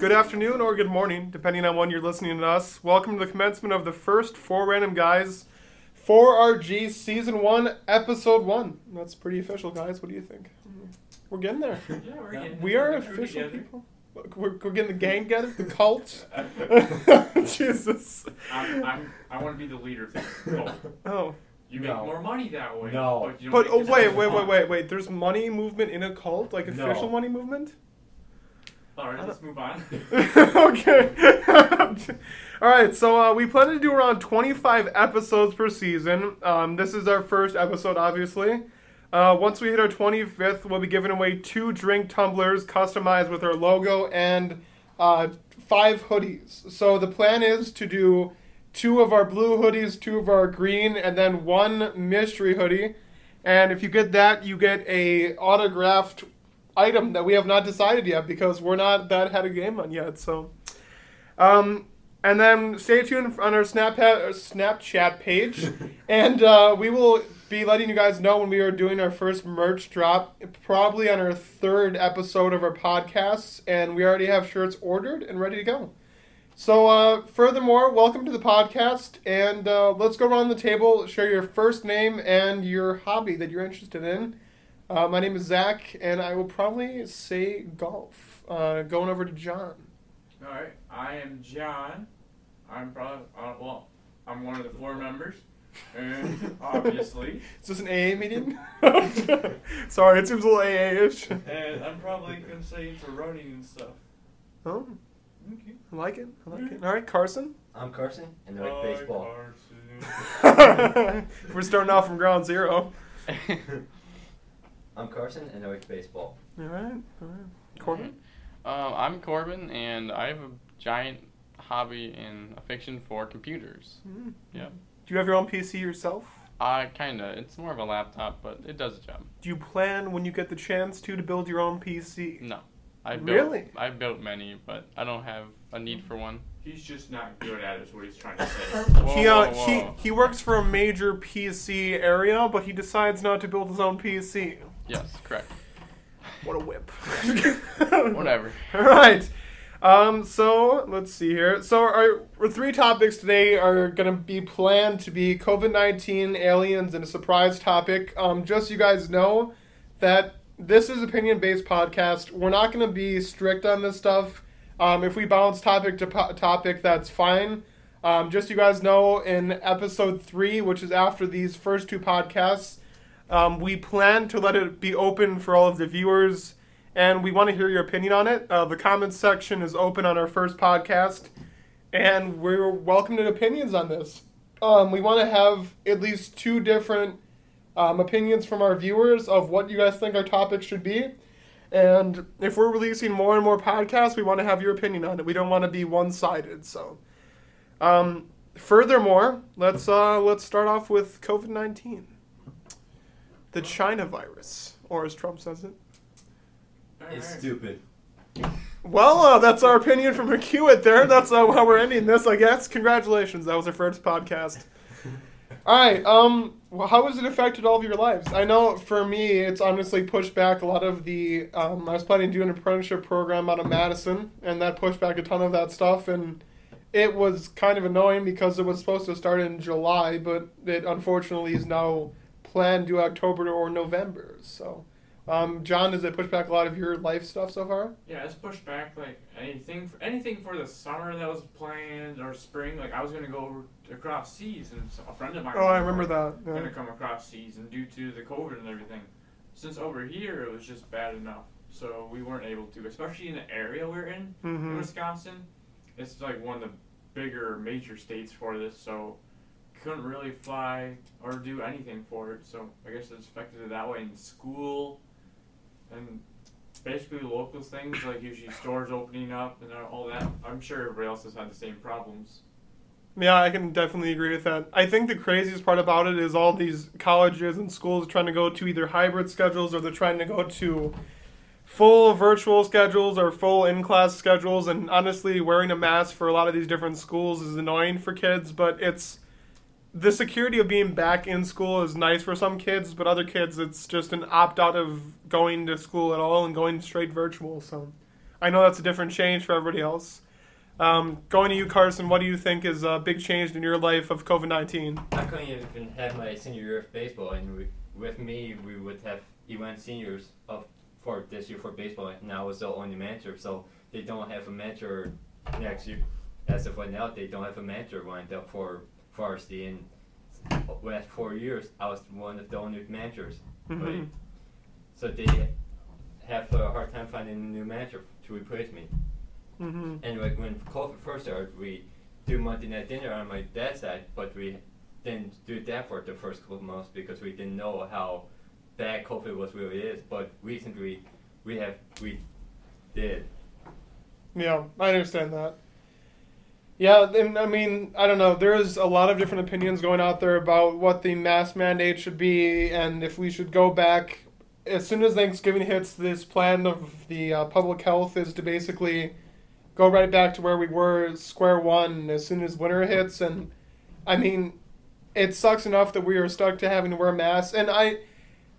All right. Good afternoon or good morning, depending on when you're listening to us. Welcome to the commencement of the first Four Random Guys 4RG Season 1, Episode 1. That's pretty official, guys. What do you think? We're getting there. Yeah, we're getting We are we're official together. people. We're, we're getting the gang together, the cult. Jesus. I'm, I'm, I want to be the leader of this cult. Oh. You make No. more money that way. No. But, you don't But make oh, as wait, much wait, wait, fun. wait, wait. There's money movement in a cult? Like No. official money movement? All right, let's move on. okay. All right. So uh, we plan to do around 25 episodes per season. Um, this is our first episode, obviously. Uh, once we hit our 25th, we'll be giving away two drink tumblers customized with our logo and uh, five hoodies. So the plan is to do two of our blue hoodies, two of our green, and then one mystery hoodie. And if you get that, you get a autographed item that we have not decided yet because we're not that had a game on yet. So, um, and then stay tuned on our Snapchat or Snapchat page, and uh, we will be letting you guys know when we are doing our first merch drop, probably on our third episode of our podcasts, and we already have shirts ordered and ready to go. So, uh, furthermore, welcome to the podcast, and uh, let's go around the table, share your first name and your hobby that you're interested in. Uh, my name is Zach, and I will probably say golf. Uh, going over to John. All right, I am John. I'm probably uh, well. I'm one of the four members, and obviously, Is this an AA meeting? Sorry, it seems a little AA-ish. and I'm probably gonna say for running and stuff. Oh, Okay. I like it. I like it. All right, Carson. I'm Carson, and I like baseball. We're starting off from ground zero. I'm Carson, and I like baseball. All right. All right. Corbin. Um, I'm Corbin, and I have a giant hobby and affection for computers. Mm. Yep. Do you have your own PC yourself? Uh, kinda. It's more of a laptop, but it does the job. Do you plan when you get the chance to to build your own PC? No. I built, Really? I built many, but I don't have a need for one. He's just not good at it. Is what he's trying to say. Whoa, he, uh, whoa, he he works for a major PC area, but he decides not to build his own PC. Yes, correct. What a whip. Whatever. All right. Um, so let's see here. So our, our three topics today are going to be planned to be COVID nineteen, aliens, and a surprise topic. Um, just so you guys know that this is opinion based podcast. We're not going to be strict on this stuff. Um, if we bounce topic to po- topic, that's fine. Um, just so you guys know, in episode three, which is after these first two podcasts, um, we plan to let it be open for all of the viewers, and we want to hear your opinion on it. Uh, the comments section is open on our first podcast, and we're welcoming opinions on this. Um, we want to have at least two different um, opinions from our viewers of what you guys think our topic should be. And if we're releasing more and more podcasts, we want to have your opinion on it. We don't want to be one-sided. So, um, furthermore, let's uh, let's start off with COVID nineteen, the China virus, or as Trump says it. All It's stupid. Well, uh, that's our opinion from Hewitt there. That's uh, how we're ending this, I guess. Congratulations, that was our first podcast. All right. Um, well, how has it affected all of your lives? I know for me, it's honestly pushed back a lot of the. Um, I was planning to do an apprenticeship program out of Madison, and that pushed back a ton of that stuff, and it was kind of annoying because it was supposed to start in July, but it unfortunately is now planned to October or November. So, um, John, does it push back a lot of your life stuff so far? Yeah, it's pushed back like anything for anything for the summer that was planned or spring. Like I was gonna go across seas, and a friend of mine. Oh, I remember that. Gonna come across seas, and due to the COVID and everything, since over here it was just bad enough, so we weren't able to, especially in the area we're in, in hmm Wisconsin. It's like one of the bigger major states for this, so couldn't really fly or do anything for it. So I guess it's affected it that way in school, and basically local things like usually stores opening up and all that. I'm sure everybody else has had the same problems. Yeah, I can definitely agree with that. I think the craziest part about it is all these colleges and schools trying to go to either hybrid schedules or they're trying to go to full virtual schedules or full in class schedules. And honestly, wearing a mask for a lot of these different schools is annoying for kids, but it's the security of being back in school is nice for some kids, but other kids, it's just an opt out of going to school at all and going straight virtual. So I know that's a different change for everybody else. Um, going to you, Carson, what do you think is a big change in your life of COVID 19? I couldn't even have my senior year of baseball, and we, with me, we would have even seniors of for this year for baseball, and I was the only manager, so they don't have a manager next year. As of right now, they don't have a manager lined up for varsity, and last four years, I was one of the only managers. Mhm. So they have a hard time finding a new manager to replace me. Mm-hmm. And like when COVID first started, we do Monday night dinner on my dad's side, but we didn't do that for the first couple of months because we didn't know how bad COVID was really is. But recently, we have we did. Yeah, I understand that. Yeah, and I mean, I don't know. There's a lot of different opinions going out there about what the mask mandate should be and if we should go back. As soon as Thanksgiving hits, this plan of the uh, public health is to basically go right back to where we were, square one, as soon as winter hits. And I mean, it sucks enough that we are stuck to having to wear masks. And I,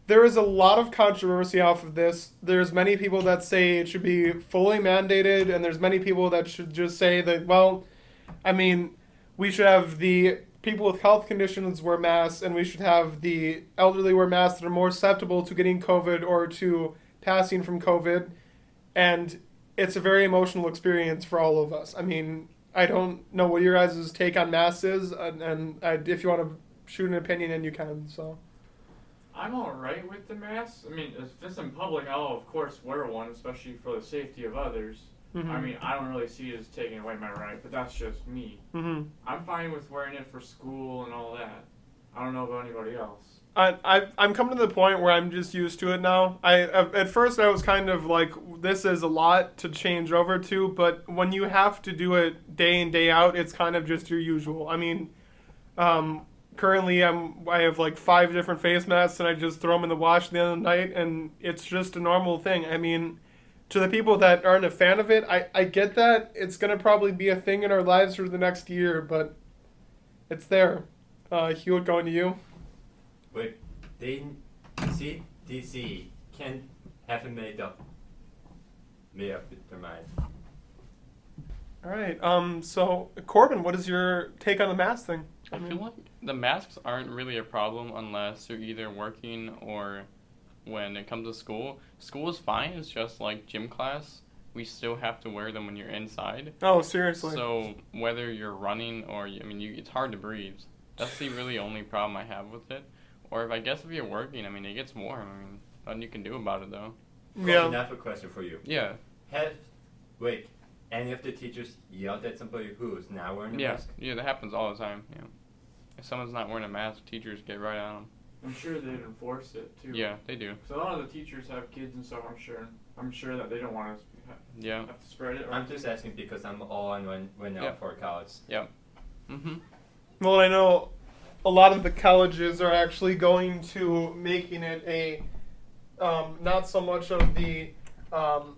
there is a lot of controversy off of this. There's many people that say it should be fully mandated, and there's many people that should just say that, well, I mean, we should have the people with health conditions wear masks, and we should have the elderly wear masks that are more susceptible to getting COVID or to passing from COVID. And it's a very emotional experience for all of us. I mean, I don't know what your guys' take on masks is, and, and I, if you want to shoot an opinion, and you can. So. I'm alright with the mask. I mean, if it's in public, I'll of course wear one, especially for the safety of others. Mm-hmm. I mean, I don't really see it as taking away my right, but that's just me. Mm-hmm. I'm fine with wearing it for school and all that. I don't know about anybody else. I, I I'm coming to the point where I'm just used to it now. I at first I was kind of like this is a lot to change over to, but when you have to do it day in day out, it's kind of just your usual. I mean, um, currently I'm I have like five different face masks and I just throw them in the wash at the end of the night, and it's just a normal thing. I mean, to the people that aren't a fan of it, I I get that it's gonna probably be a thing in our lives for the next year, but it's there. Uh, Hewitt, going to you. But they CDC can't haven't made up made up their mind. All right. Um. So Corbin, what is your take on the mask thing? I feel like the masks aren't really a problem unless you're either working or when it comes to school. School is fine. It's just like gym class. We still have to wear them when you're inside. Oh, seriously. So whether you're running or I mean, you, it's hard to breathe. That's the really only problem I have with it. Or if I guess if you're working, I mean, it gets warm. I mean, nothing you can do about it though. yeah. I have a question for you. Yeah, Have wait, any of the teachers yelled at somebody who is not wearing a yeah, mask? yeah. That happens all the time. Yeah. If someone's not wearing a mask, teachers get right on them. I'm sure they'd enforce it too. Yeah, they do. So a lot of the teachers have kids and stuff. I'm sure. I'm sure that they don't want to Yeah. have to spread it. Or I'm just asking because I'm all on when right now Yeah. for college. Yeah. Mhm. Well, I know a lot of the colleges are actually going to making it a um, not so much of the um,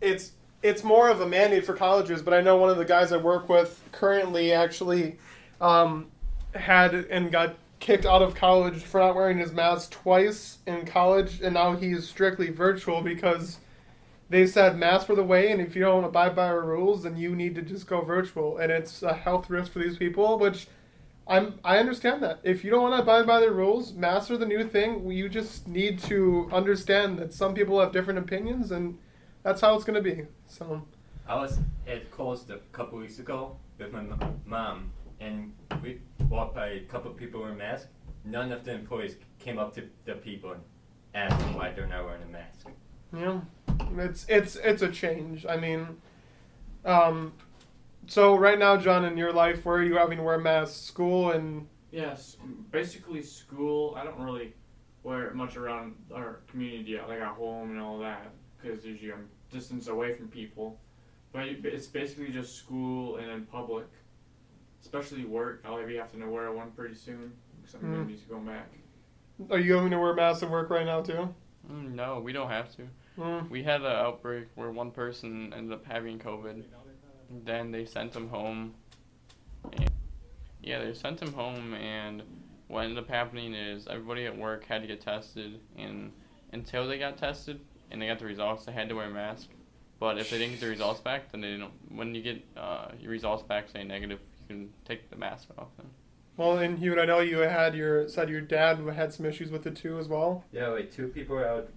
it's it's more of a mandate for colleges. But I know one of the guys I work with currently actually um, had and got kicked out of college for not wearing his mask twice in college, and now he's strictly virtual because they said masks were the way, and if you don't abide by our rules, then you need to just go virtual, and it's a health risk for these people, which. I'm I understand that. If you don't want to abide by the rules, masks are the new thing. You just need to understand that some people have different opinions, and that's how it's going to be. So, I was at Kohl's a couple weeks ago with my mom, and we walked by a couple people wearing masks. None of the employees came up to the people and asked them why they're not wearing a mask. yeah, it's it's it's a change. I mean, um, so right now, John, in your life, where are you having to wear masks? School and Yes, basically school. I don't really wear it much around our community, like at home and all that, because usually I'm distance away from people. But it's basically just school and in public, especially work. I'll maybe have to wear one pretty soon because I'm Mm. gonna be going back. are you having to wear masks at work right now too? Mm, no, we don't have to. Mm. We had an outbreak where one person ended up having COVID. Then they sent him home. And yeah, they sent him home, and what ended up happening is everybody at work had to get tested, and until they got tested and they got the results, they had to wear a mask. But if they didn't get the results back, then they don't. When you get uh, your results back say negative, you can take the mask off. Then. Well, and Hugh, I know you had your said your dad had some issues with it too as well. Yeah, like two people are out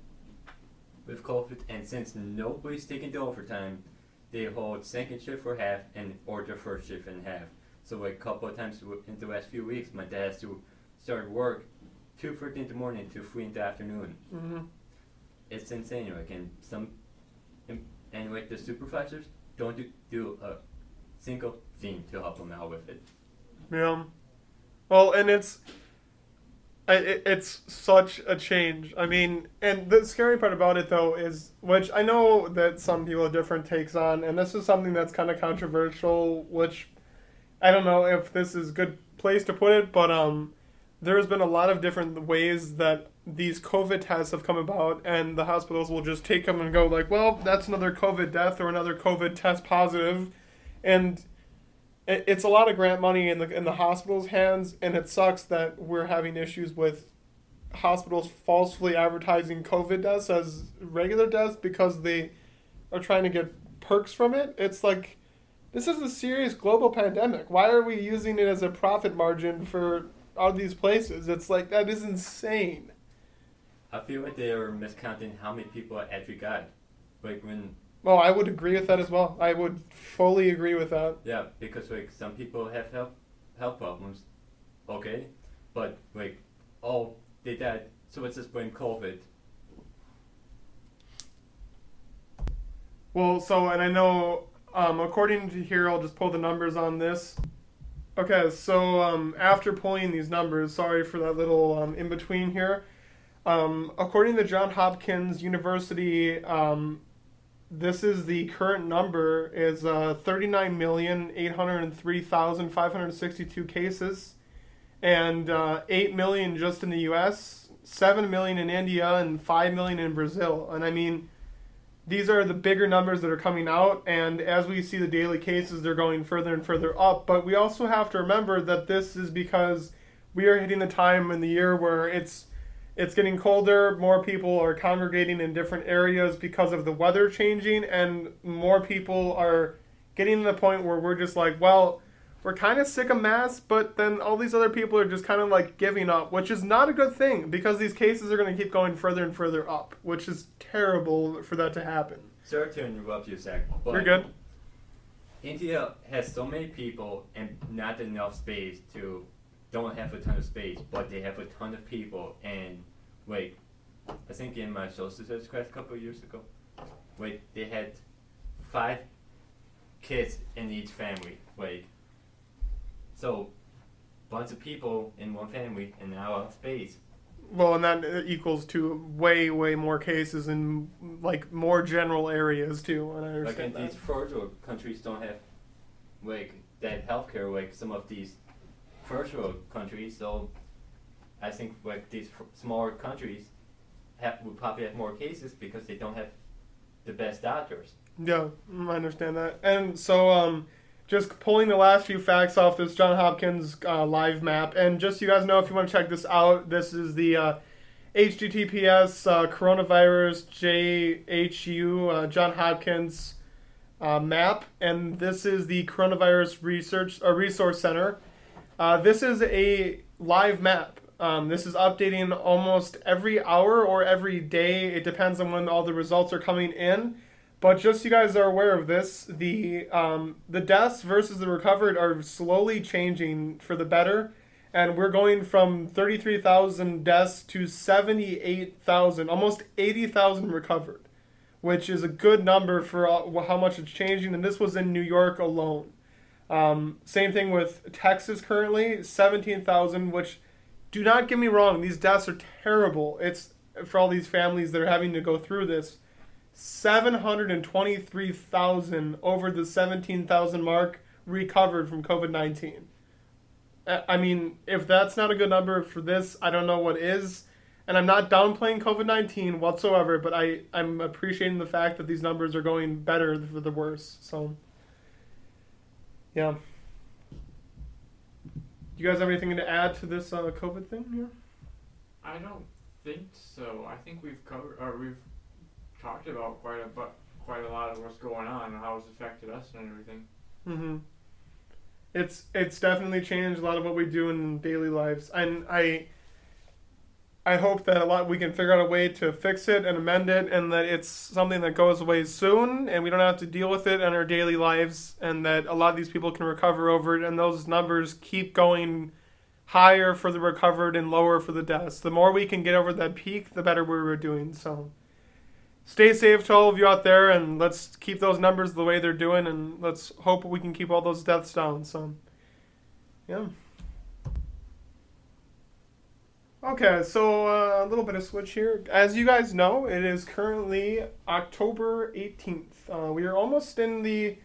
with COVID, and since nobody's taking the overtime, they hold second shift for half and or the first shift in half. So like a couple of times in the last few weeks, my dad has to start work two thirty in the morning to three in the afternoon. hmm It's insane. Like and some, and, and like the supervisors don't do, do a help them out with it. Yeah. Well, and it's I, it, it's such a change. I mean, and the scary part about it though is, which I know that some people have different takes on, and this is something that's kind of controversial. Which I don't know if this is good place to put it, but um, there's been a lot of different ways that these COVID tests have come about, and the hospitals will just take them and go like, well, that's another COVID death or another COVID test positive, and it's a lot of grant money in the in the hospital's hands, and it sucks that we're having issues with hospitals falsely advertising COVID deaths as regular deaths because they are trying to get perks from it. It's like this is a serious global pandemic. Why are we using it as a profit margin for all these places? It's like that is insane. I feel like they are miscounting how many people actually got. Like when Well, I would agree with that as well. I would fully agree with that. Yeah, because like some people have health health problems, okay, but like oh they died, so let's just blame COVID. Well, so and I know um, according to here, I'll just pull the numbers on this. Okay, so um, after pulling these numbers, sorry for that little um, in between here. Um, according to John Hopkins University, um, this is the current number is uh, thirty nine million eight hundred three thousand five hundred sixty two cases, and uh, eight million just in the U.S., seven million in India, and five million in Brazil. And I mean these are the bigger numbers that are coming out and as we see the daily cases they're going further and further up but we also have to remember that this is because we are hitting the time in the year where it's it's getting colder more people are congregating in different areas because of the weather changing and more people are getting to the point where we're just like well we're kind of sick of masks but then all these other people are just kind of like giving up which is not a good thing because these cases are going to keep going further and further up which is terrible for that to happen. Sorry to interrupt you, Zach, but you're good. India has so many people and not enough space to don't have a ton of space, but they have a ton of people and like I think in my social studies class a couple of years ago, like they had five kids in each family, like so bunch of people in one family and now space. well and that uh, equals to way way more cases in like more general areas too and i Like understand in that these world countries don't have like that healthcare like some of these first world countries. So I think like these smaller countries have would probably have more cases because they don't have the best doctors. Yeah, mm, I understand that. And so, um, just pulling the last few facts off this John Hopkins uh, live map, and just so you guys know, if you want to check this out, this is the uh, HTTPS uh, coronavirus JHU uh, John Hopkins uh, map, and this is the coronavirus research uh, resource center. Uh, this is a live map. Um, this is updating almost every hour or every day. It depends on when all the results are coming in. But just so you guys are aware of this, the um, the deaths versus the recovered are slowly changing for the better, and we're going from thirty three thousand deaths to seventy eight thousand, almost eighty thousand recovered, which is a good number for how much it's changing. And this was in New York alone. Um, same thing with Texas currently, seventeen thousand, which do not get me wrong, these deaths are terrible. It's for all these families that are having to go through this. 723,000 over the 17,000 mark recovered from COVID 19. I mean, if that's not a good number for this, I don't know what is. And I'm not downplaying COVID 19 whatsoever, but I, I'm appreciating the fact that these numbers are going better for the worse. So, yeah. Do you guys have anything to add to this uh, COVID thing here? I don't think so. I think we've covered or we've talked about quite a but quite a lot of what's going on and how it's affected us and everything. hmm It's it's definitely changed a lot of what we do in daily lives, and I I hope that a lot we can figure out a way to fix it and amend it, and that it's something that goes away soon, and we don't have to deal with it in our daily lives, and that a lot of these people can recover over it, and those numbers keep going higher for the recovered and lower for the deaths. The more we can get over that peak, the better we're doing. So. Stay safe to all of you out there, and let's keep those numbers the way they're doing, and let's hope we can keep all those deaths down. So, yeah. Okay, so uh, a little bit of switch here. As you guys know, it is currently October 18th. Uh, we are almost in the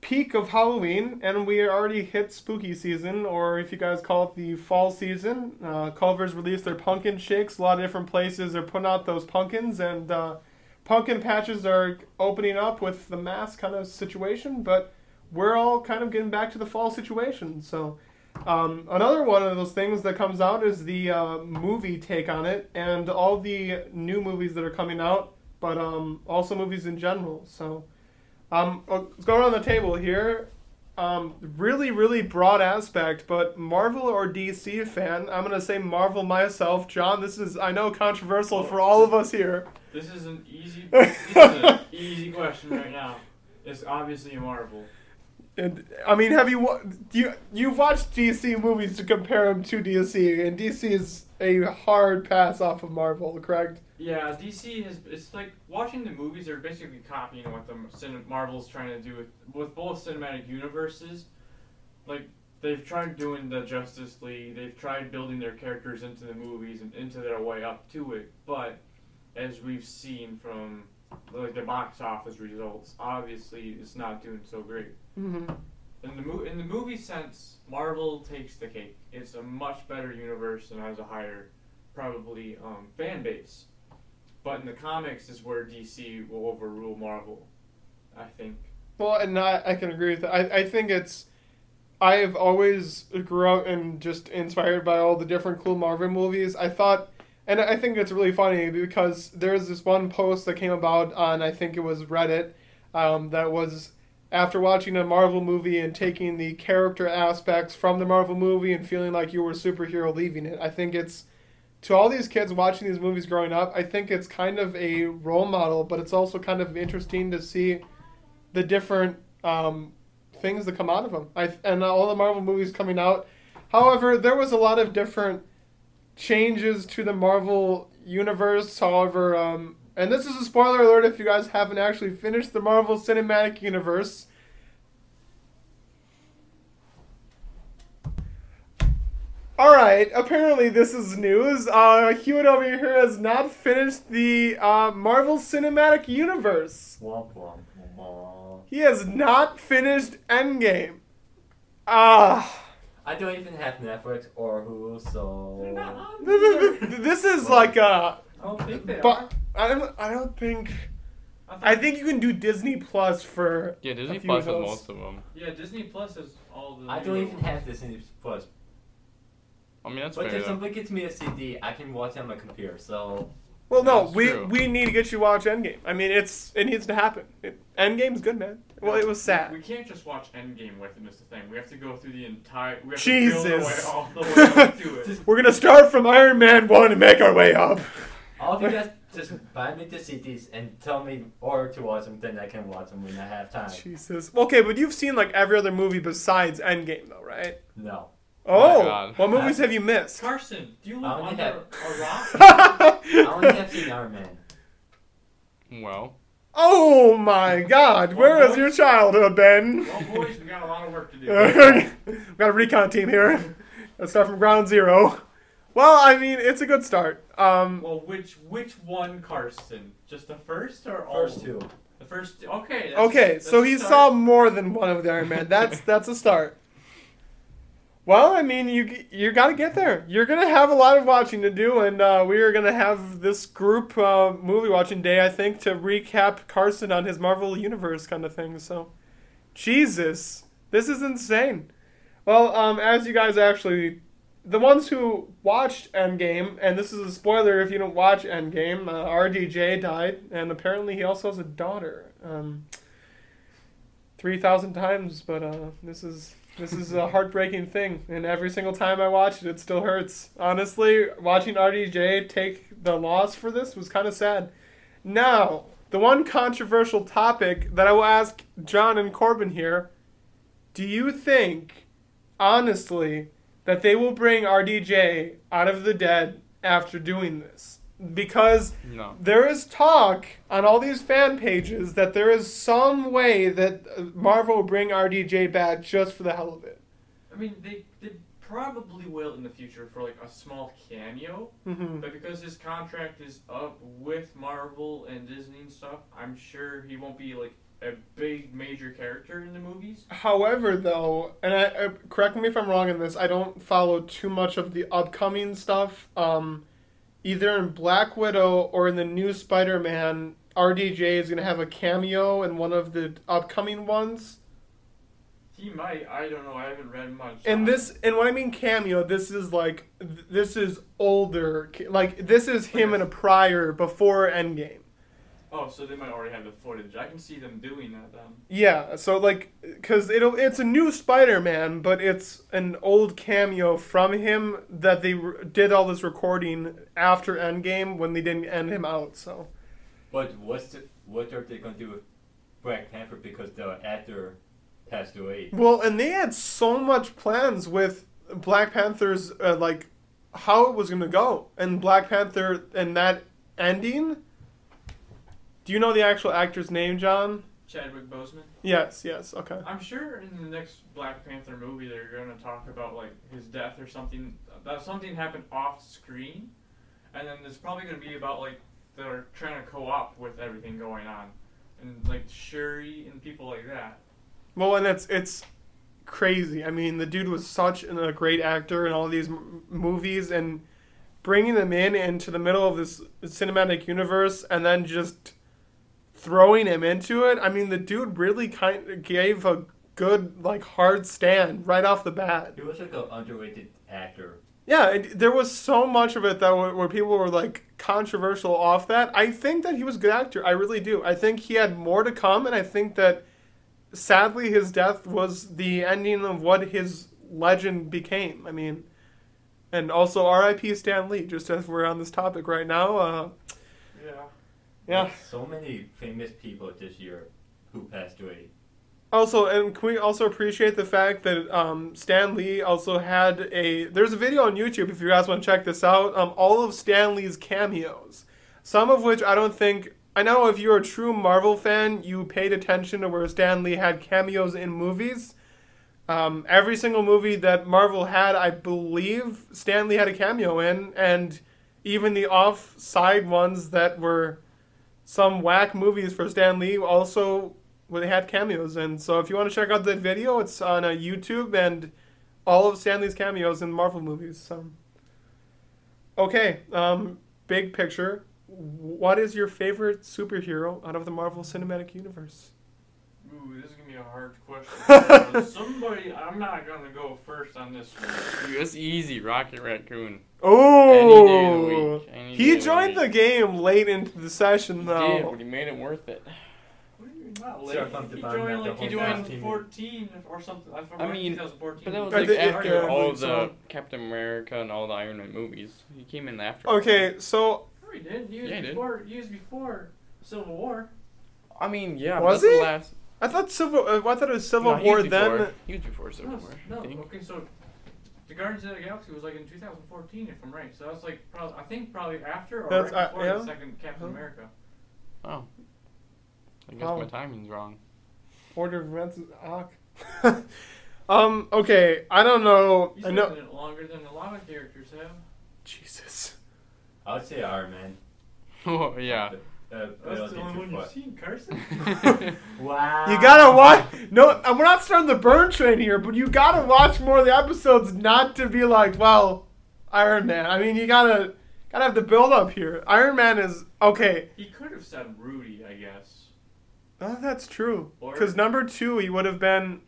peak of Halloween, and we already hit spooky season, or if you guys call it the fall season. Uh, Culver's released their pumpkin shakes. A lot of different places are putting out those pumpkins, and uh, pumpkin patches are opening up with the mask kind of situation, but we're all kind of getting back to the fall situation. So, um, another one of those things that comes out is the uh, movie take on it, and all the new movies that are coming out, but um, also movies in general. So, um, let's go around the table here. Um, really, really broad aspect, but Marvel or DC fan? I'm gonna say Marvel myself. John, this is I know controversial for all of us here. This is an easy, this is an easy question right now. It's obviously Marvel. And, I mean, have you you you've watched DC movies to compare them to DC, and DC is a hard pass off of Marvel, correct? Yeah, DC has. It's like watching the movies. They're basically copying what the Marvel's trying to do with with both cinematic universes. Like they've tried doing the Justice League. They've tried building their characters into the movies and into their way up to it. But as we've seen from like the box office results, obviously it's not doing so great. Mm-hmm. In the mo- in the movie sense, Marvel takes the cake. It's a much better universe and has a higher, probably, um, fan base. But in the comics is where DC will overrule Marvel. I think. Well, and I, I can agree with that. I, I think it's. I've always grew up and just inspired by all the different cool Marvel movies. I thought, and I think it's really funny because there's this one post that came about on I think it was Reddit, um, that was after watching a Marvel movie and taking the character aspects from the Marvel movie and feeling like you were a superhero leaving it. I think it's to all these kids watching these movies growing up. I think it's kind of a role model, but it's also kind of interesting to see the different um, things that come out of them. I and all the Marvel movies coming out. However, there was a lot of different changes to the Marvel universe. However, um, and this is a spoiler alert if you guys haven't actually finished the Marvel Cinematic Universe. All right. Apparently, this is news. Uh, Hewitt over here has not finished the uh, Marvel Cinematic Universe. Womp womp womp. He has not finished Endgame. Ah. I don't even have Netflix or Hulu, so. They're not on this is like a. I don't think they But I don't. I don't think. are. I think you can do Disney Plus for. Yeah, Disney A few Plus of has most of them. Yeah, Disney Plus has all the. I don't even have Disney Plus. I mean, that's But fair. if somebody gets me a CD, I can watch it on my computer. So Well, no, That's we true. we need to get you to watch Endgame. I mean, it's it needs to happen. It, Endgame's good, man. Well, it was sad. We can't just watch Endgame with him. Is the thing. We have to go through the entire. We have Jesus. to build our way all the way up to it. We're gonna start from Iron Man one and make our way up. All of you guys just buy me the CDs and tell me or to watch them, then I can watch them when I have time. Jesus. Okay, but you've seen like every other movie besides Endgame, though, right? No. Oh, oh God. what movies have you missed? Carson, do you live I only under have- a rock? I only have seen Iron Man. Well, oh my God, where has your childhood been? Well, boys, we got a lot of work to do. We've got a recon team here. Let's start from ground zero. Well, I mean, it's a good start. Um, Well, which which one, Carson? Just the first or all? First two. The first. two? Okay. That's, okay, that's so he start. saw more than one of the Iron Man. That's that's a start. Well, I mean, you you got to get there. You're gonna have a lot of watching to do, and uh, we are gonna have this group uh, movie watching day, I think, to recap Carson on his Marvel Universe kind of thing. So, Jesus, this is insane. Well, um, as you guys actually the ones who watched Endgame, and this is a spoiler if you don't watch Endgame, uh, RDJ died, and apparently he also has a daughter. Um, Three thousand times, but uh, this is this is a heartbreaking thing, and every single time I watch it, it still hurts. Honestly, watching RDJ take the loss for this was kind of sad. Now, the one controversial topic that I will ask John and Corbin here: Do you think, honestly, that they will bring RDJ out of the dead after doing this? Because No. there is talk on all these fan pages that there is some way that uh, Marvel will bring RDJ back just for the hell of it. I mean, they they probably will in the future for like a small cameo, hmm but because his contract is up with Marvel and Disney and stuff, I'm sure he won't be like a big major character in the movies. However, though, and I, uh, correct me if I'm wrong in this, I don't follow too much of the upcoming stuff. Um, either in Black Widow or in the new Spider-Man, RDJ is gonna have a cameo in one of the upcoming ones. He might. I don't know. I haven't read much. And this, and when I mean cameo, this is like, this is older. Like, this is him in a prior before Endgame. Oh, so they might already have the footage. I can see them doing that then. Yeah, so like, cause it'll it's a new Spider-Man, but it's an old cameo from him that they re- did all this recording after Endgame when they didn't end him out. So But what's the, what are they gonna do with Black Panther because the actor passed away? well, and they had so much plans with Black Panther's uh, like how it was gonna go, and Black Panther and that ending. Do you know the actual actor's name, John? Chadwick Boseman. Yes, yes, okay. I'm sure in the next Black Panther movie they're going to talk about like his death or something. That something happened off screen, and then there's probably going to be about like they're trying to co-op with everything going on, and like Shuri and people like that. Well, and it's it's crazy. I mean, the dude was such an- a great actor in all these m- movies, and bringing them in into the middle of this cinematic universe, and then just throwing him into it. I mean, the dude really kind of gave a good like hard stand right off the bat. He was like an underrated actor. Yeah, it, there was so much of it that where, where people were like controversial off that. I think that he was a good actor. I really do. I think he had more to come, and I think that sadly his death was the ending of what his legend became. I mean, and also R.I.P. Stan Lee. Just as we're on this topic right now. Uh. Yeah. Like, so many famous people this year who passed away. Also, and can we also appreciate the fact that um, Stan Lee also had a. There's a video on YouTube if you guys want to check this out. Um, all of Stan Lee's cameos, some of which I don't think. I know if you're a true Marvel fan, you paid attention to where Stan Lee had cameos in movies. Um, every single movie that Marvel had, I believe, Stan Lee had a cameo in, and even the off-side ones that were some whack movies for Stan Lee also where they had cameos in. So if you want to check out that video, it's on uh, YouTube and all of Stan Lee's cameos in Marvel movies. So okay, um, big picture. What is your favorite superhero out of the Marvel Cinematic Universe? Ooh, this is gonna be a hard question. Somebody, I'm not gonna go first on this one. It's easy, Rocket Raccoon. Oh, Any day of the week. Any day he of the joined the game late into the session He though. did, but he made it worth it. What do you mean, not late? something He joined that, like he joined 14 or something. I, I mean, 2014. But that was like think- after yeah, all the so. Captain America and all the Iron Man movies. He came in after. Okay, so No, he did. He was Yeah, he did. before. He was before Civil War. I mean, yeah. Was but that's he? The last... I thought Civil. Uh, I thought it was Civil No, he War was then. before. He was before Civil no, War. no. I think. Okay, so the Guardians of the Galaxy was like in 2014, if I'm right. So that's like probably I think probably after or That's- right uh, before yeah. the second Captain Huh. America. Oh. I guess Oh. my timing's wrong. Order of events is Ock. um. Okay. I don't know. He's I been know. in it longer than a lot of characters have. Jesus. I would say Iron Man. Oh yeah. Uh, That's the I'll only take one you've foot. seen, Carson. Wow. You gotta watch. No, we're not starting the burn train here, but you gotta watch more of the episodes, not to be like, well, Iron Man. I mean, you gotta gotta have the build up here. Iron Man is okay. he could have said Rhodey, I guess. Oh, that's true. Or- Because number two, he would have been.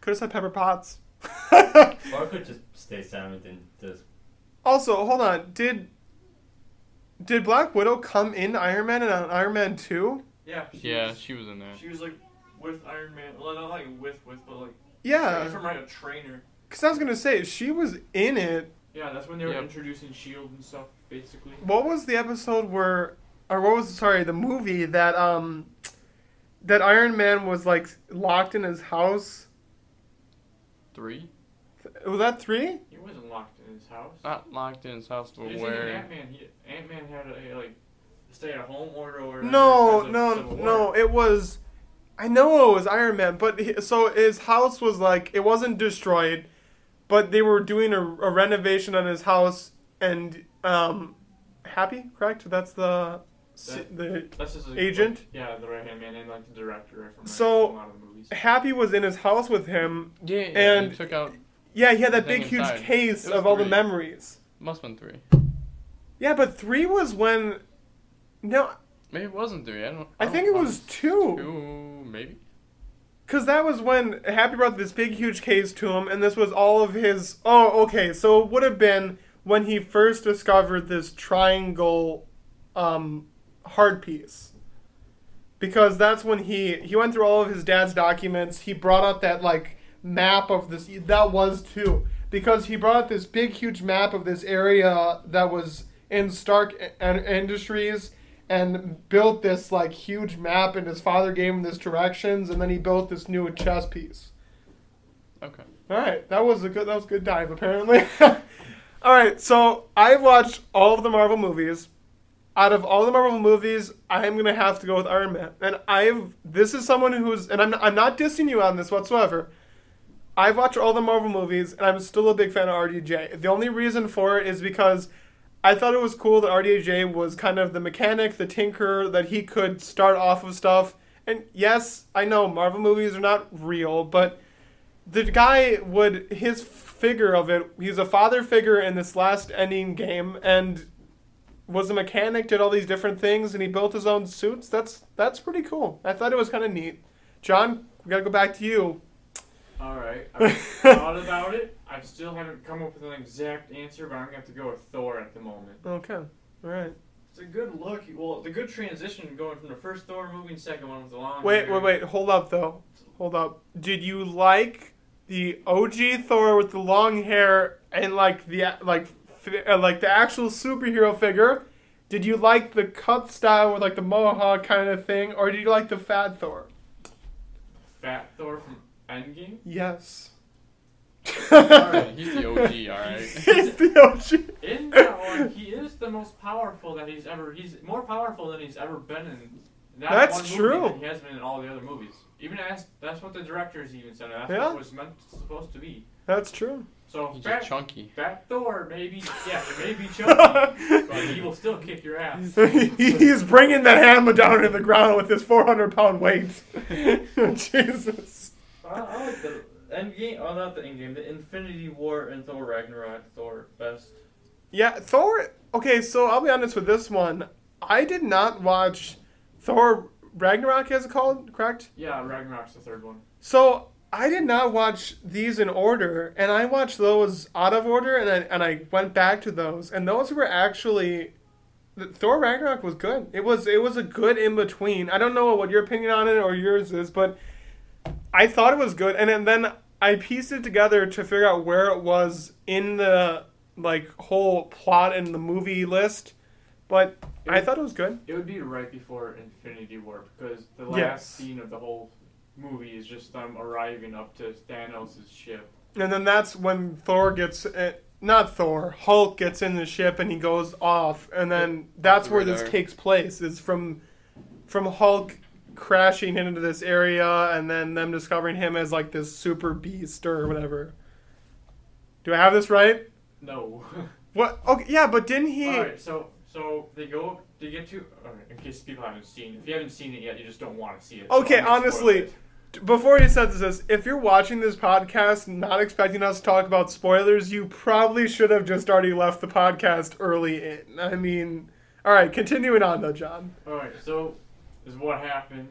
Could have said Pepper Potts. Or could just stay silent and just. also, hold on. Did did Black Widow come in Iron Man and on Iron Man two? Yeah. She Yeah, Was, she was in there. she was like with Iron Man. Well, not like with with, but like Yeah, from like a trainer. because I was gonna say she was in it. Yeah, that's when they were Yep. introducing Shield and stuff, basically. What was the episode where, or what was sorry the movie that um, that Iron Man was like locked in his house? Three? Was that three? He wasn't locked in his house. Not locked in his house, but You're where. Ant Man. Ant Man had a like stay at home order or No, no, no. It was. I know it was Iron Man, but he, so his house was like it wasn't destroyed, but they were doing a, a renovation on his house, and um, Happy, correct? That's the That- the That's just like, Agent? like, yeah, the right hand man and like the director from, like, So- a lot of the movies. Happy was in his house with him. Yeah, yeah, And- he took out. Yeah, he had that big huge inside. case of all the memories. Must have been three. Yeah, but three was when. No, Maybe it wasn't three. I don't. I think it don't- was two. Two, maybe. Because that was when Happy brought this big, huge case to him, and this was all of his. Oh, okay. So it would have been when he first discovered this triangle um, hard piece. Because that's when he he went through all of his dad's documents. He brought out that like map of this. That was too because he brought this big, huge map of this area that was in Stark Industries and built this like huge map and his father gave him this directions and then he built this new chess piece. Okay. All right, that was a good that was a good dive apparently. all right, so I've watched all of the Marvel movies. Out of all the Marvel movies, I'm gonna have to go with Iron Man. And I've this is someone who's and I'm I'm not dissing you on this whatsoever. I've watched all the Marvel movies and I'm still a big fan of RDJ. The only reason for it is because I thought it was cool that RDJ was kind of the mechanic, the tinker, that he could start off with stuff. And yes, I know Marvel movies are not real, but the guy would his figure of it. He's a father figure in this last ending game, and was a mechanic, did all these different things, and he built his own suits. That's that's pretty cool. I thought it was kind of neat. John, we gotta go back to you. All right, I've thought about it. I still haven't come up with an exact answer, but I'm gonna have to go with Thor at the moment. Okay, all right. It's a good look. Well, the good transition going from the first Thor movie and second one with the long. Wait, hair. wait, wait. Hold up, though. Hold up. Did you like the OG Thor with the long hair and like the like uh, like the actual superhero figure? Did you like the cut style with like the mohawk kind of thing, or did you like the fat Thor? Fat Thor from Endgame. Yes. Alright. He's the OG, alright. He's the OG. In that one, he is the most powerful that he's ever. He's more powerful than he's ever been in that That's one movie true. than he has been in all the other movies. Even as that's what the directors even said. That's Yeah. what it was meant supposed to be. That's true. So He's fat, just chunky. fat Thor maybe yeah maybe may chunky, but he will still kick your ass. He's bringing that hammer down to the ground with his 400 pound weight. Jesus. I, I like the Endgame. Oh, not the end game. The Infinity War and Thor Ragnarok. Thor best. Yeah, Thor. Okay, so I'll be honest with this one. I did not watch Thor Ragnarok, as it called, correct? Yeah, Ragnarok's the third one. So I did not watch these in order, and I watched those out of order, and I, and I went back to those, and those were actually. the- Thor Ragnarok was good. It was it was a good in between. I don't know what your opinion on it or yours is, but I thought it was good, and then- then I pieced it together to figure out where it was in the like whole plot and the movie list. But I thought it was good. It would be right before Infinity War because the last Yes. scene of the whole movie is just them arriving up to Thanos' ship. And then that's when Thor gets uh, not Thor, Hulk gets in the ship and he goes off, and then that's where this takes place. Is from from Hulk crashing into this area, and then them discovering him as like this super beast or whatever. Do I have this right? No. What? Okay, yeah, but didn't he? All right, so so they go they get to right, in case people haven't seen. it. If you haven't seen it yet, you just don't want to see it. Okay, spoil honestly. Before you said this, if you're watching this podcast not expecting us to talk about spoilers, you probably should have just already left the podcast early in. I mean, all right, continuing on though, John. All right, so is what happened.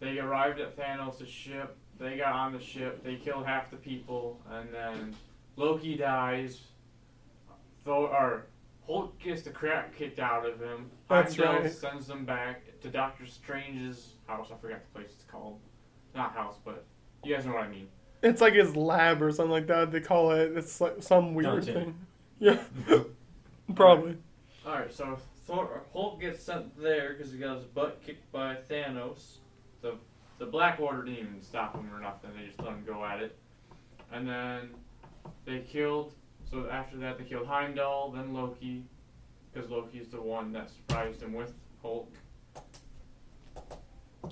They arrived at Thanos' ship. They got on the ship. They killed half the people, and then Loki dies. Thor or Hulk gets the crap kicked out of him. That's Heimdall right. sends them back to Doctor Strange's house. I forgot the place it's called. Not house, but you guys know what I mean. It's like his lab or something like that. They call it. It's like some weird Dungeon. thing. Yeah, probably. All right, so Thor Hulk gets sent there because he got his butt kicked by Thanos. The Black Order didn't even stop him or nothing. They just let him go at it. And then they killed. So after that, they killed Heimdall, then Loki, because Loki's the one that surprised him with Hulk.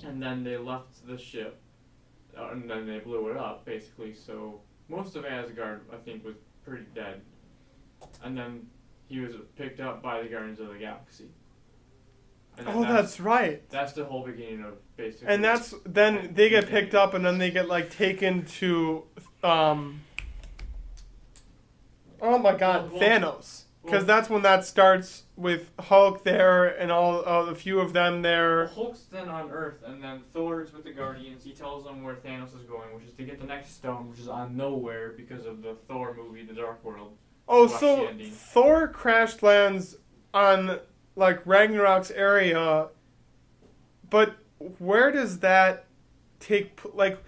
And then they left the ship, uh, and then they blew it up, basically. So most of Asgard, I think, was pretty dead. And then he was picked up by the Guardians of the Galaxy. Oh, that's right. that's the whole beginning of basically. And that's then they get picked up and then they get like taken to um Oh my god, Well, well, Thanos. Cuz well- that's when that starts with Hulk there and all uh, a few of them there. Hulk's then on Earth, and then Thor's with the Guardians. He tells them where Thanos is going, which is to get the next stone, which is on Knowhere because of the Thor movie, The Dark World. Oh, so. Thor crash lands on like Ragnarok's area, but where does that take? Like,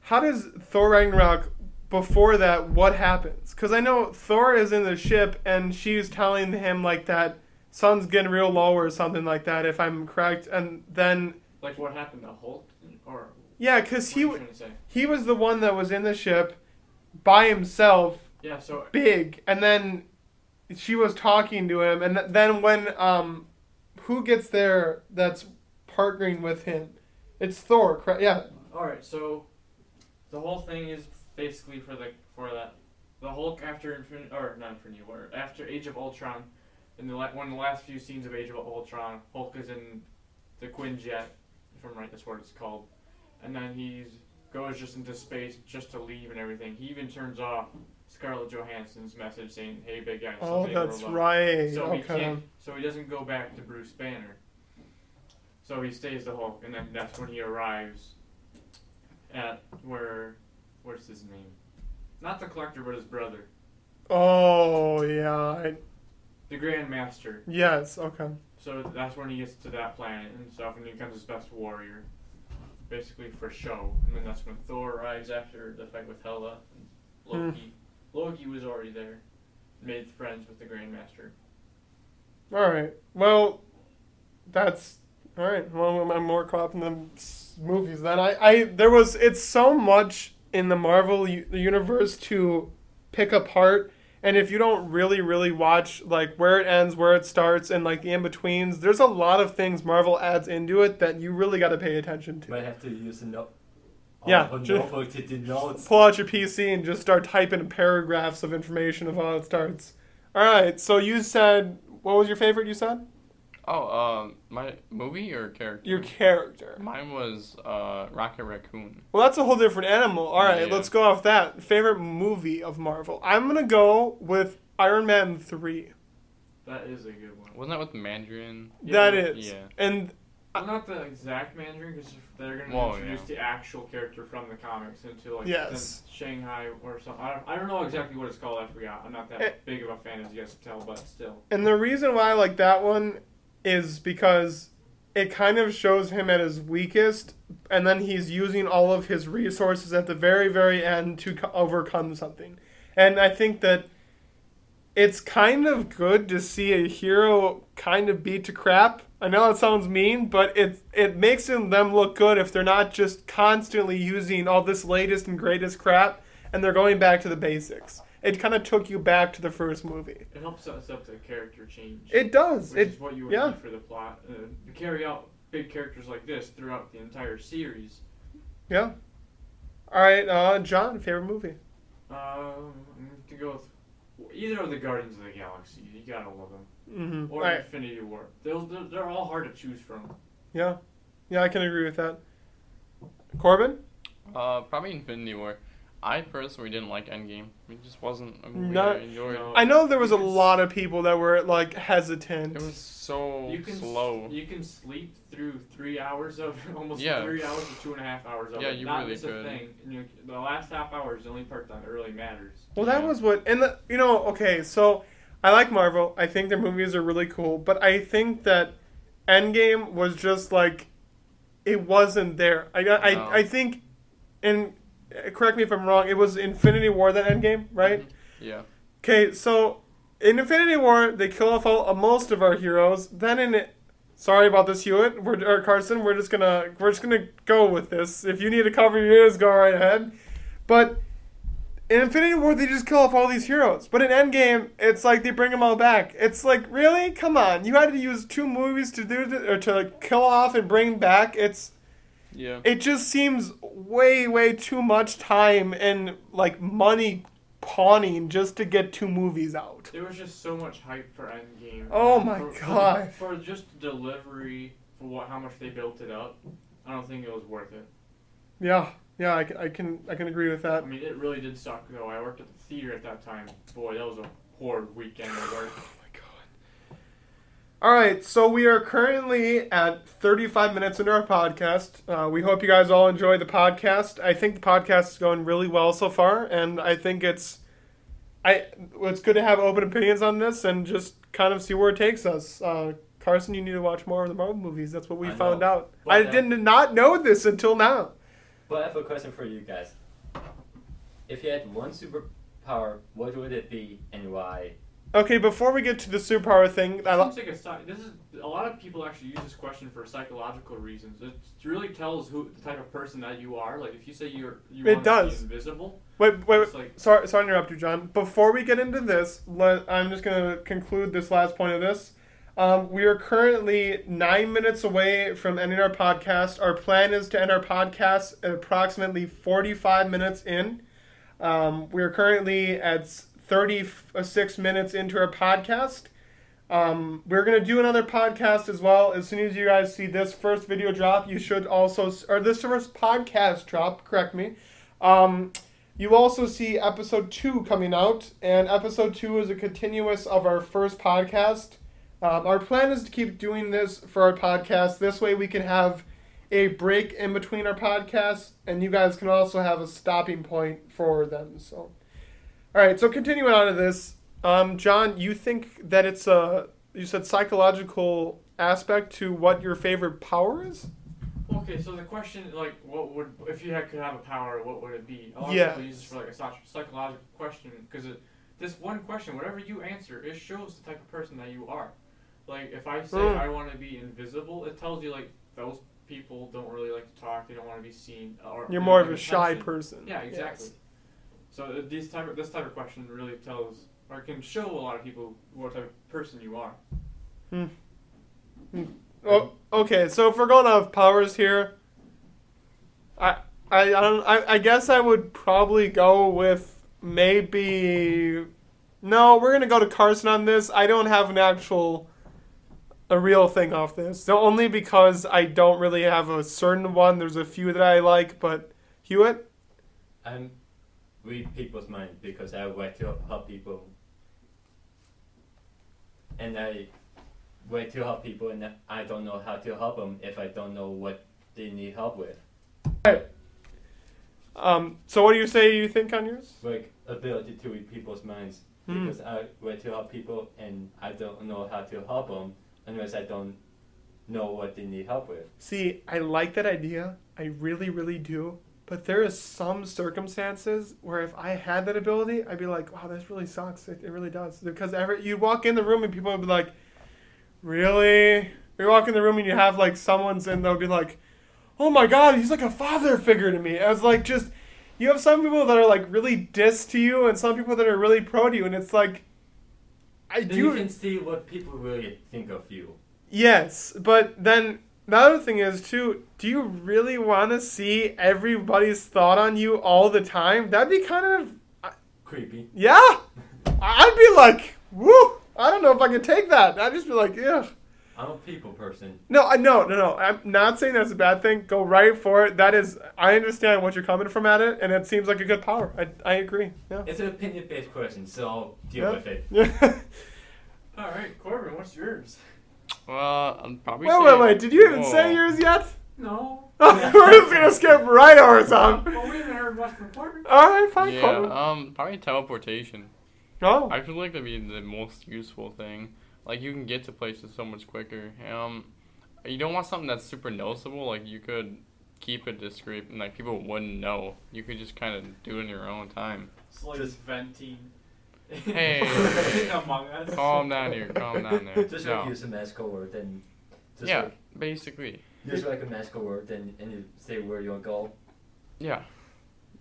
how does Thor Ragnarok? Before that, what happens? Because I know Thor is in the ship and she's telling him like that sun's getting real low or something like that. If I'm correct, and then Like what happened to Hulk, or yeah, because he are you w- trying to say? he was the one that was in the ship by himself Yeah, so big. And then she was talking to him and th- then when um who gets there that's partnering with him? It's thor correct? Yeah. All right, so the whole thing is basically for the for that the Hulk after Infinity or not Infinity War after Age of Ultron, in the la- one of the last few scenes of Age of Ultron, Hulk is in the Quinjet, if I'm right, that's what it's called, and then he's goes just into space just to leave and everything. He even turns off Scarlett Johansson's message saying, "Hey, big guy." oh that's right So he can't. So he doesn't go back to Bruce Banner. So he stays the Hulk, and then that's when he arrives at where, what's his name? Not the Collector, but his brother, oh yeah I, the Grand Master. yes okay So that's when he gets to that planet and stuff, and he becomes his best warrior, basically for show. And then that's when Thor arrives after the fight with Hela and Loki. Hmm. Loki was already there, made friends with the Grandmaster. All right well that's all right well i'm more caught up in the movies then i i there was it's so much in the marvel u- universe to pick apart and if you don't really really watch like where it ends where it starts and like the in-betweens there's a lot of things marvel adds into it that you really got to pay attention to Might have to use a note. Yeah, a ju- notebook to do notes. pull out your pc and just start typing paragraphs of information of how it starts all right so you said what was your favorite you said Oh, um, my movie or character? your character Mine was uh, Rocket Raccoon. Well, that's a whole different animal. All right, Yeah. let's go off that. Favorite movie of Marvel? I'm gonna go with Iron Man three. That is a good one. Wasn't that with Mandarin? that Yeah, is, yeah. and Well, not the exact Mandarin, because they're going to Whoa, introduce yeah. the actual character from the comics into like Yes. the Shang-Chi or something. I don't, I don't know exactly what it's called. I forgot. I'm not that Eh. big of a fan as you guys can tell, but still. and the reason why I like that one is because it kind of shows him at his weakest, and then he's using all of his resources at the very, very end to co- overcome something. And I think that it's kind of good to see a hero kind of beat to crap. I know that sounds mean, but it it makes them them look good if they're not just constantly using all this latest and greatest crap and they're going back to the basics. It kind of took you back to the first movie. It helps us up the character change. It does. which It is what you would yeah. need for the plot. Uh, to carry out big characters like this throughout the entire series. yeah. All right, uh, John, favorite movie. Um, I'm going to go with either of the Guardians of the Galaxy. You gotta love them. Mm-hmm. Or Infinity War. They'll, they're, they're all hard to choose from. Yeah, yeah, I can agree with that. Corbin. Uh, probably Infinity War. I personally didn't like Endgame. It just wasn't a movie Not- I enjoyed. No. I know there was a You can s- lot of people that were like hesitant. It was so You can s- slow. You can sleep through three hours of almost Yeah. three hours to two and a half hours of Yeah, it. you Not really miss a could. thing. You, the last half hour is the only part that really matters. Well, that Yeah. was what, and the, you know, okay, so I like Marvel. I think their movies are really cool, but I think that Endgame was just like, it wasn't there. I got, No. I, I think, and correct me if I'm wrong. It was Infinity War that Endgame, right? Yeah. Okay, so in Infinity War they kill off all, uh, most of our heroes. Then in, sorry about this, Hewitt, we're, or Carson, we're just gonna we're just gonna go with this. If you need to cover your ears, go right ahead. But in Infinity War they just kill off all these heroes. But in Endgame, it's like they bring them all back. It's like really, come on, you had to use two movies to do it, or to like, kill off and bring back. It's Yeah. it just seems way way too much time and like money pawning just to get two movies out. There was just so much hype for Endgame. Oh my for, for- God. For, just delivery, for what how much they built it up, I don't think it was worth it. Yeah, yeah, I can, I can, I can agree with that. I mean, it really did suck though. I worked at the theater at that time. Boy, that was a horrid weekend at work. Oh my god. All right, so we are currently at 35 minutes into our podcast. Uh, we hope you guys all enjoy the podcast. I think the podcast is going really well so far, and I think it's, I, it's good to have open opinions on this and just kind of see where it takes us. Uh, Carson, you need to watch more of the Marvel movies. That's what we I know. found out. But, I uh, did not know this until now. But I have a question for you guys. If you had one superpower, what would it be and why? Okay, before we get to the superpower thing, I, Seems like a psy- this is a lot of people actually use this question for psychological reasons. It really tells who the type of person that you are. Like if you say you're you It want does. to be invisible, Wait, wait, it's wait. like Sorry, sorry to interrupt you, John. Before we get into this, let, I'm just going to conclude this last point of this. Um, we are currently nine minutes away from ending our podcast. Our plan is to end our podcast at approximately 45 minutes in. Um, we are currently at 36 minutes into our podcast. Um, we're going to do another podcast as well. As soon as you guys see this first video drop, you should also, or this first podcast drop, correct me. Um, you also see episode two coming out, and episode two is a continuous of our first podcast. Um, our plan is to keep doing this for our podcast. This way, we can have a break in between our podcasts, and you guys can also have a stopping point for them. So, all right. So continuing on to this, um, John, you think that it's a you said psychological aspect to what your favorite power is? okay. So the question, like, what would if you had, could have a power, what would it be? A lot Yes. of people use this for like a psychological question because this one question, whatever you answer, it shows the type of person that you are. Like if I say Mm. I want to be invisible, it tells you like those people don't really like to talk. They don't want to be seen. Or You're more of a like shy person. Yeah, exactly. Yes. So uh, these type of, this type of question really tells or can show a lot of people what type of person you are. Hmm. Oh, okay. So if we're going off powers here, I I I, don't, I I guess I would probably go with maybe. No, we're gonna go to Carson on this. I don't have an actual, a real thing off this. So only because I don't really have a certain one. There's a few that I like, but Hewitt. I'm read people's mind because I like to help people. And I like to help people, and I don't know how to help them if I don't know what they need help with. Um. So what do you say? You think on yours? Like ability to read people's minds Hmm. because I like to help people, and I don't know how to help them unless I don't know what they need help with. See, I like that idea. I really, really do. But there is some circumstances where if I had that ability, I'd be like, wow, this really sucks. It, it really does. Because every, you walk in the room and people would be like, really? You walk in the room and you have like someone's and they'll be like, oh my god, he's like a father figure to me. As like just, you have some people that are like really diss to you and some people that are really pro to you. And it's like, I Then do. you can see what people really think of you. Yes, but then the other thing is too. Do you really want to see everybody's thought on you all the time? That'd be kind of Creepy. yeah. I'd be like, woo. I don't know if I could take that. I'd just be like, yeah. I'm a people person. No, I no, no, no. I'm not saying that's a bad thing. Go right for it. That is, I understand what you're coming from at it, and it seems like a good power. I, I agree. Yeah. It's an opinion based question, so I'll deal Yeah. with it. Yeah. All right, Corbin, what's yours? Well, I'm probably. wait, say- wait, wait. Did you even Whoa. say yours yet? No. We're just gonna skip right over some. Well, we haven't heard much from Corbin. All right, fine. Yeah, Corbin. um, probably teleportation. Oh, I feel like that'd be the most useful thing. Like you can get to places so much quicker. Um, you don't want something that's super noticeable. Like you could keep it discreet, and like people wouldn't know. You could just kind of do it in your own time. It's like Just- venting. Hey. Among Us. Calm down here. Calm down there. Just no. like use a magical word and just yeah, like basically. use like a magical word and, and you say where you want to go. Yeah,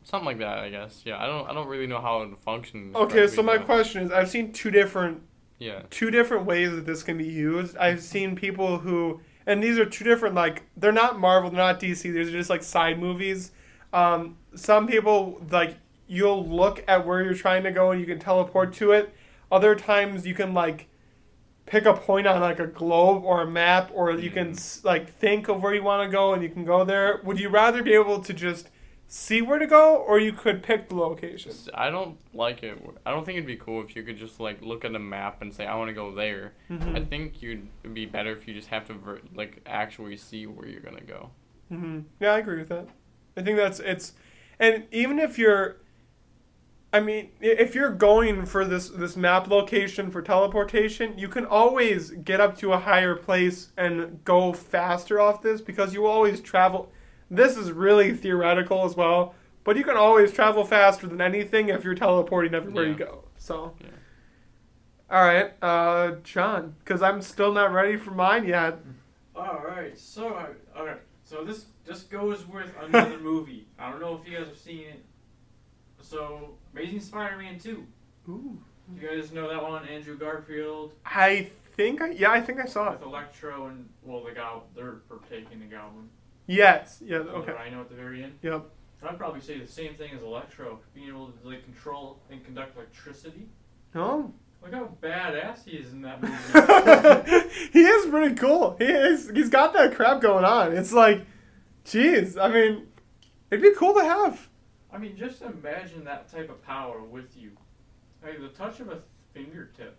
something like that. I guess. Yeah, I don't. I don't really know how it functions. okay. So my but- question is, I've seen two different Yeah. two different ways that this can be used. I've seen people who, and these are two different, like, they're not Marvel, they're not DC, these are just like side movies. Um, some people, like, you'll look at where you're trying to go and you can teleport to it. Other times you can, like, pick a point on, like, a globe or a map, or you can, like, think of where you want to go and you can go there. Would you rather be able to just see where to go, or you could pick the location? I don't like it. I don't think it'd be cool if you could just like look at a map and say I want to go there. Mm-hmm. I think you'd be better if you just have to ver- like actually see where you're gonna go. hmm Yeah, I agree with that. I think that's it's, and even if you're, I mean, if you're going for this this map location for teleportation, you can always get up to a higher place and go faster off this because you always travel. This is really theoretical as well, but you can always travel faster than anything if you're teleporting everywhere you go. So. Yeah. All right, uh, John, because I'm still not ready for mine yet. All right, so I, okay, so this just goes with another movie. I don't know if you guys have seen it. So, Amazing Spider-Man Two. Ooh. You guys know that one? Andrew Garfield I think I yeah I think I saw it. with Electro and well, the goblin. They're protecting the goblin. Yes. Yeah. Okay. I know at the very end. Yep. I'd probably say the same thing as Electro, being able to like control and conduct electricity. Oh. Look how badass he is in that movie. he is pretty cool. He is. He's got that crap going on. It's like, jeez. I mean, it'd be cool to have. I mean, just imagine that type of power with you. Like the touch of a fingertip.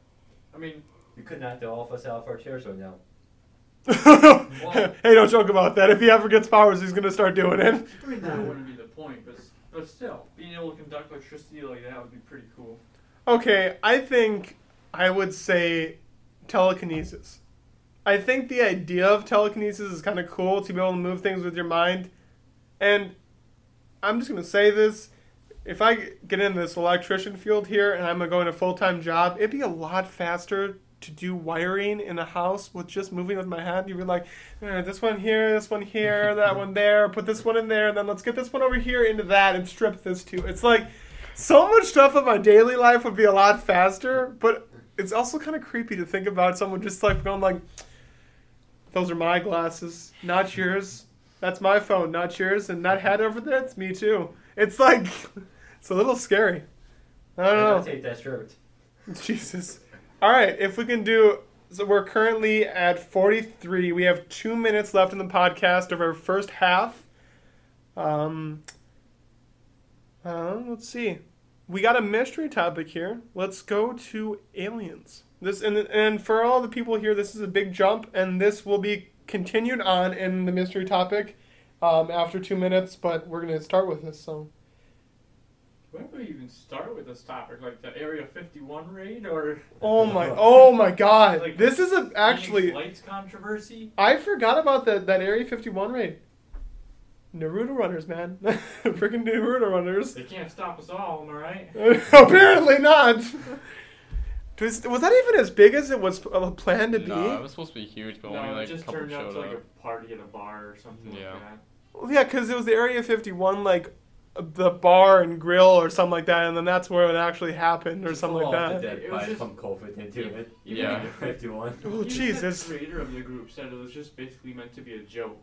I mean, You could knock the all of us out of our chairs right now. hey, don't joke about that. If he ever gets powers, he's gonna start doing it. I mean that wouldn't be the point, but but still, being able to conduct electricity like that would be pretty cool. Okay, I think I would say telekinesis. I think the idea of telekinesis is kind of cool to be able to move things with your mind. And I'm just going to say this. If I get in this electrician field here and I'm going to go in a full time job, it'd be a lot faster to do wiring in a house with just moving with my hand. You'd be like, "Eh, this one here, this one here, that one there, put this one in there, and then let's get this one over here into that and strip this too. It's like, so much stuff in my daily life would be a lot faster, but it's also kind of creepy to think about someone just like going like, "Those are my glasses, not yours. That's my phone, not yours." And that hat over there, it's me too. It's like, it's a little scary. I don't know. gonna take that shirt. Jesus. All right, if we can do. So we're currently at 43. We have two minutes left in the podcast of our first half. Um, uh, let's see. We got a mystery topic here. Let's go to aliens. This and and for all the people here, this is a big jump, and this will be continued on in the mystery topic um, after two minutes. But we're gonna start with this. So Where do we even start with this topic? Like the Area 51 raid or oh my oh my God, Like, this is a actually. Phoenix Lights controversy? I forgot about that that Area 51 raid. Naruto runners, man. Freaking Naruto runners. They can't stop us all, am I right? Apparently not. Was, was that even as big as it was uh, planned to be? No, it was supposed to be huge, but no, only like it a just couple turned out to like up. a party at a bar or something Yeah. like that. Well, yeah, because it was the Area 51, like uh, the bar and grill or something like that, and then that's where it actually happened or something like that. The dead It was just- from COVID into it. Even Yeah. 51. Oh, even jeez, the creator of the group said it was just basically meant to be a joke.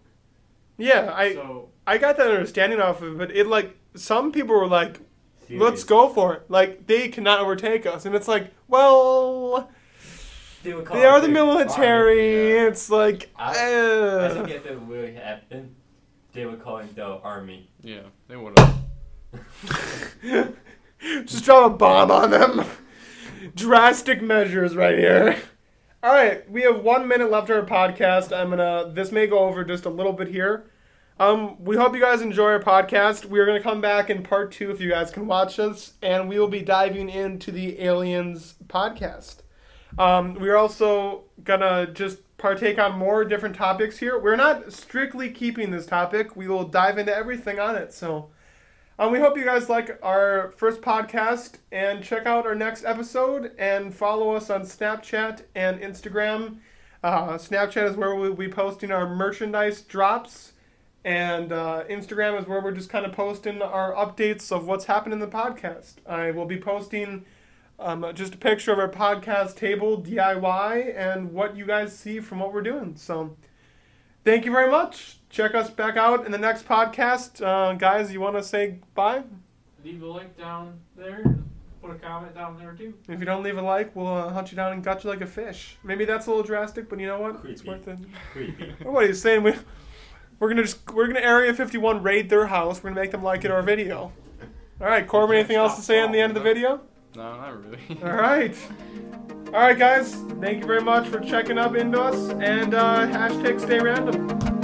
Yeah, I so I got that understanding off of it, but it like some people were like, "Let's go for it!" Like they cannot overtake us, and it's like, well, they would call They are the the military. army, It's like. I- uh, I think if it would happen, they would call it the army. Yeah, they would have. Just drop a bomb on them. Drastic measures right here. All right, we have one minute left of our podcast. I'm gonna. This may go over just a little bit here. Um, we hope you guys enjoy our podcast. We are gonna come back in part two if you guys can watch us, and we will be diving into the Aliens podcast. Um, we are also gonna just partake on more different topics here. We're not strictly keeping this topic. We will dive into everything on it. So. Um, we hope you guys like our first podcast and check out our next episode and follow us on Snapchat and Instagram. Uh, Snapchat is where we'll be posting our merchandise drops, and uh, Instagram is where we're just kind of posting our updates of what's happened in the podcast. I will be posting um, just a picture of our podcast table DIY and what you guys see from what we're doing. So, thank you very much. Check us back out in the next podcast. Uh, guys, you want to say bye? Leave a link down there. Put a comment down there too. If you don't leave a like, we'll uh, hunt you down and gut you like a fish. Maybe that's a little drastic, but you know what? It's worth it. Creepy. What are you saying? We, we're gonna just we're gonna Area 51 raid their house. We're gonna make them like it our video. All right, Corbin. Anything else to say on the end of the video? No, not really. All right. All right, guys. Thank you very much for checking up into us and uh, hashtag stay random.